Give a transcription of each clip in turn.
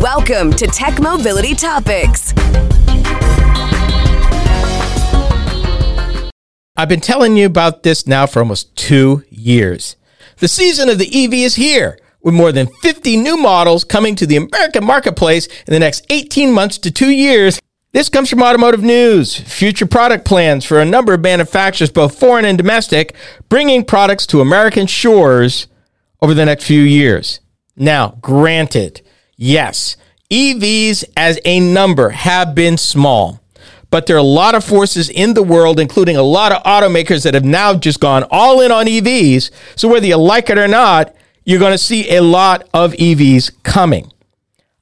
Welcome to Tech Mobility Topics. I've been telling you about this now for almost two years. The season of the EV is here, with more than 50 new models coming to the American marketplace in the next 18 months to two years. This comes from Automotive News. Future product plans for a number of manufacturers, both foreign and domestic, bringing products to American shores over the next few years. Now, granted, yes, EVs as a number have been small but there are a lot of forces in the world, including a lot of automakers that have now just gone all in on EVs. So whether you like it or not, you're going to see a lot of EVs coming.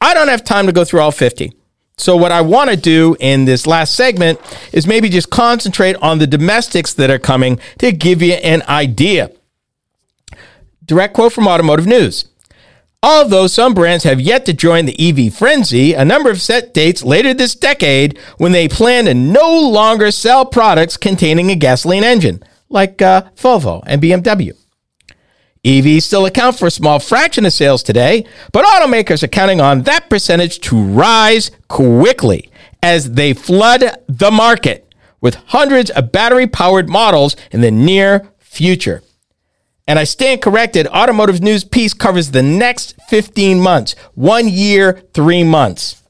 I don't have time to go through all 50. So what I want to do in this last segment is maybe just concentrate on the domestics that are coming to give you an idea. Direct quote from Automotive News. Although some brands have yet to join the EV frenzy, a number have set dates later this decade when they plan to no longer sell products containing a gasoline engine, like uh, Volvo and BMW. EVs still account for a small fraction of sales today, but automakers are counting on that percentage to rise quickly as they flood the market with hundreds of battery powered models in the near future. And I stand corrected. Automotive News piece covers the next 15 months, one year, three months.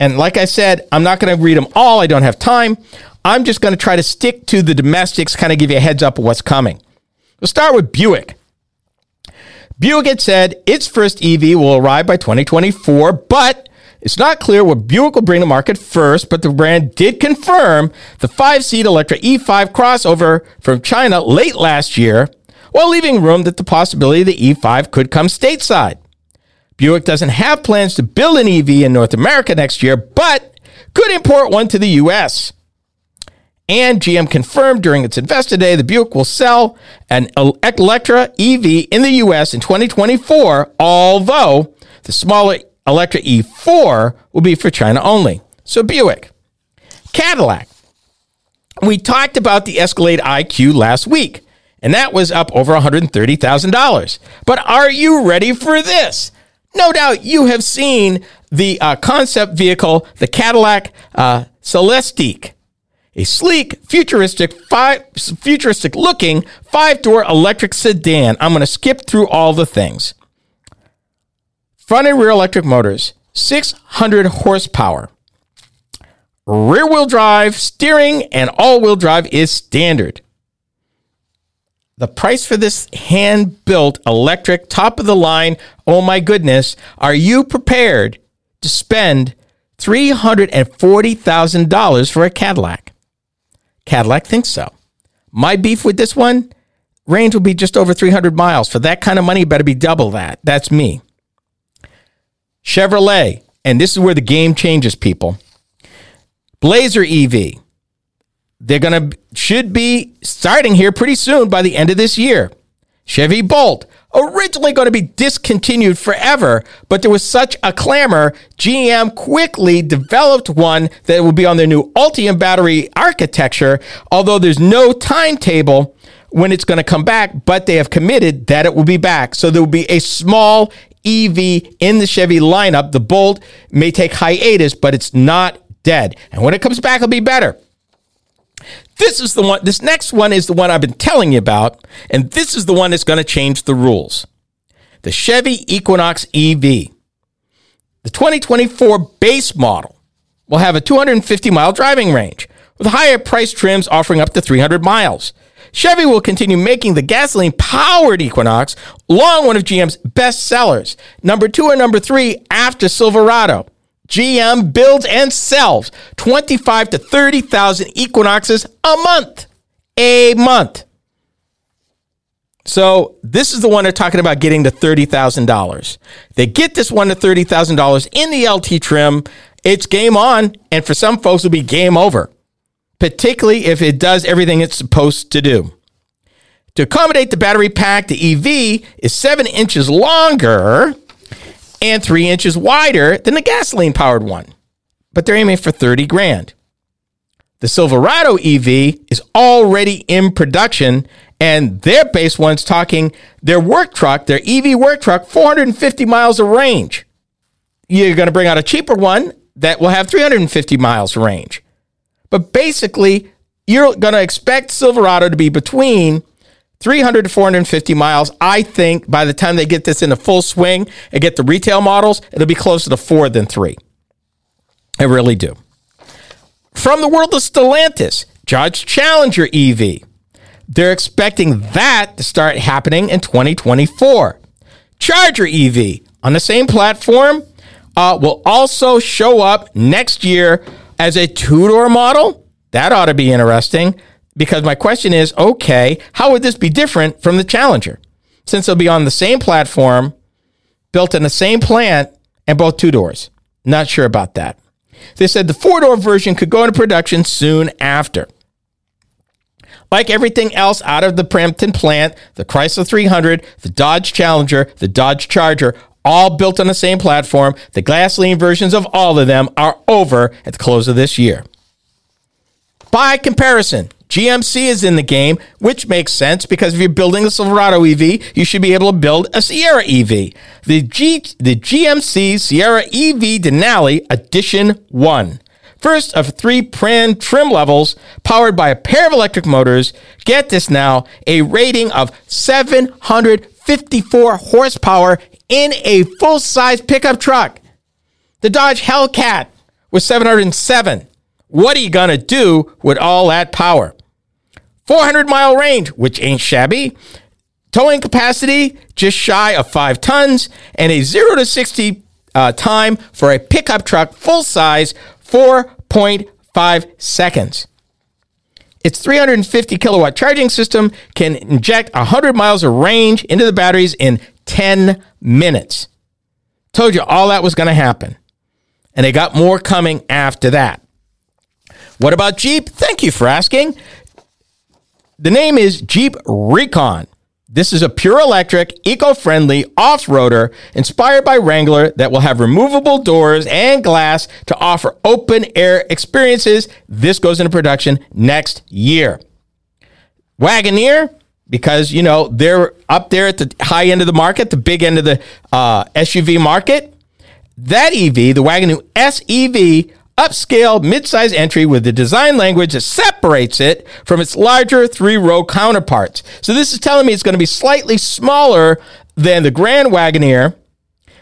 And like I said, I'm not going to read them all. I don't have time. I'm just going to try to stick to the domestics, kind of give you a heads up of what's coming. We'll start with Buick. Buick had said its first EV will arrive by 2024, but it's not clear what Buick will bring to market first, but the brand did confirm the five seat Electra E5 crossover from China late last year while leaving room that the possibility the E5 could come stateside. Buick doesn't have plans to build an EV in North America next year, but could import one to the US. And GM confirmed during its Investor Day the Buick will sell an Electra EV in the US in 2024, although the smaller Electra E4 will be for China only. So Buick. Cadillac. We talked about the Escalade IQ last week and that was up over $130,000. But are you ready for this? No doubt you have seen the uh, concept vehicle, the Cadillac uh, Celestiq, a sleek, futuristic, five, futuristic looking five door electric sedan. I'm going to skip through all the things. Front and rear electric motors, 600 horsepower. Rear wheel drive, steering, and all wheel drive is standard. The price for this hand built electric, top of the line, oh my goodness, are you prepared to spend $340,000 for a Cadillac? Cadillac thinks so. My beef with this one range will be just over 300 miles. For that kind of money, better be double that. That's me. Chevrolet, and this is where the game changes, people. Blazer EV. They're going to should be starting here pretty soon by the end of this year. Chevy Bolt, originally going to be discontinued forever, but there was such a clamor, GM quickly developed one that will be on their new Ultium battery architecture, although there's no timetable when it's going to come back, but they have committed that it will be back. So there will be a small EV in the Chevy lineup. The Bolt may take hiatus, but it's not dead. And when it comes back, it'll be better. This is the one, this next one is the one I've been telling you about, and this is the one that's going to change the rules. The Chevy Equinox EV. The 2024 base model will have a 250 mile driving range with higher price trims offering up to 300 miles. Chevy will continue making the gasoline powered Equinox long one of GM's best sellers, number two or number three after Silverado. GM builds and sells 25 to 30,000 Equinoxes a month. A month. So this is the one they're talking about getting to $30,000. They get this one to $30,000 in the LT trim. It's game on. And for some folks, it'll be game over, particularly if it does everything it's supposed to do. To accommodate the battery pack, the EV is seven inches longer and three inches wider than the gasoline powered one. But they're aiming for 30 grand. The Silverado EV is already in production, and their base one's talking their work truck, their EV work truck, 450 miles of range. you're going to bring out a cheaper one that will have 350 miles range. But basically, you're going to expect Silverado to be between 300 to 450 miles. I think by the time they get this in a full swing and get the retail models, it'll be closer to four than three. I really do. From the world of Stellantis, Dodge Challenger EV. They're expecting that to start happening in 2024. Charger EV on the same platform uh, will also show up next year as a two door model. That ought to be interesting because my question is okay, how would this be different from the Challenger? Since it'll be on the same platform, built in the same plant, and both two doors. Not sure about that. They said the four door version could go into production soon after. Like everything else out of the Brampton plant, the Chrysler 300, the Dodge Challenger, the Dodge Charger, all built on the same platform. The gasoline versions of all of them are over at the close of this year. By comparison, GMC is in the game, which makes sense because if you're building a Silverado EV, you should be able to build a Sierra EV. The, G, the GMC Sierra EV Denali Edition 1. First of three brand trim levels powered by a pair of electric motors. Get this now, a rating of 754 horsepower in a full size pickup truck. The Dodge Hellcat was 707. What are you going to do with all that power? 400 mile range, which ain't shabby. Towing capacity just shy of five tons, and a 0 to 60 uh, time for a pickup truck full size 4.5 seconds. Its 350 kilowatt charging system can inject 100 miles of range into the batteries in 10 minutes. Told you all that was going to happen. And they got more coming after that. What about Jeep? Thank you for asking. The name is Jeep Recon. This is a pure electric, eco friendly off roader inspired by Wrangler that will have removable doors and glass to offer open air experiences. This goes into production next year. Wagoneer, because, you know, they're up there at the high end of the market, the big end of the uh, SUV market. That EV, the Wagoneer SEV, upscale midsize entry with the design language that separates it from its larger three row counterparts. So this is telling me it's going to be slightly smaller than the Grand Wagoneer,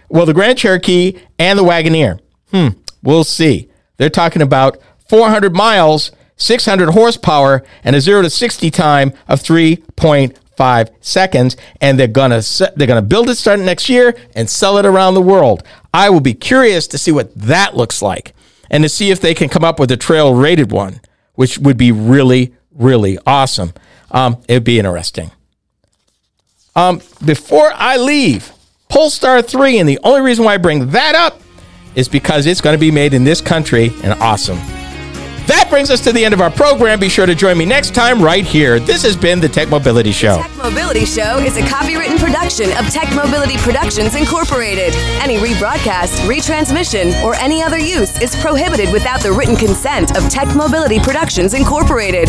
well, the Grand Cherokee and the Wagoneer. Hmm, we'll see. They're talking about 400 miles, 600 horsepower, and a 0 to 60 time of 3.5 seconds and they're going to they're going to build it starting next year and sell it around the world. I will be curious to see what that looks like and to see if they can come up with a trail rated one, which would be really, really awesome. Um, it would be interesting. Um, before I leave, Polestar 3, and the only reason why I bring that up is because it's going to be made in this country and awesome. That brings us to the end of our program. Be sure to join me next time right here. This has been the Tech Mobility Show. The Tech Mobility Show is a copywritten production of Tech Mobility Productions Incorporated. Any rebroadcast, retransmission, or any other use is prohibited without the written consent of Tech Mobility Productions Incorporated.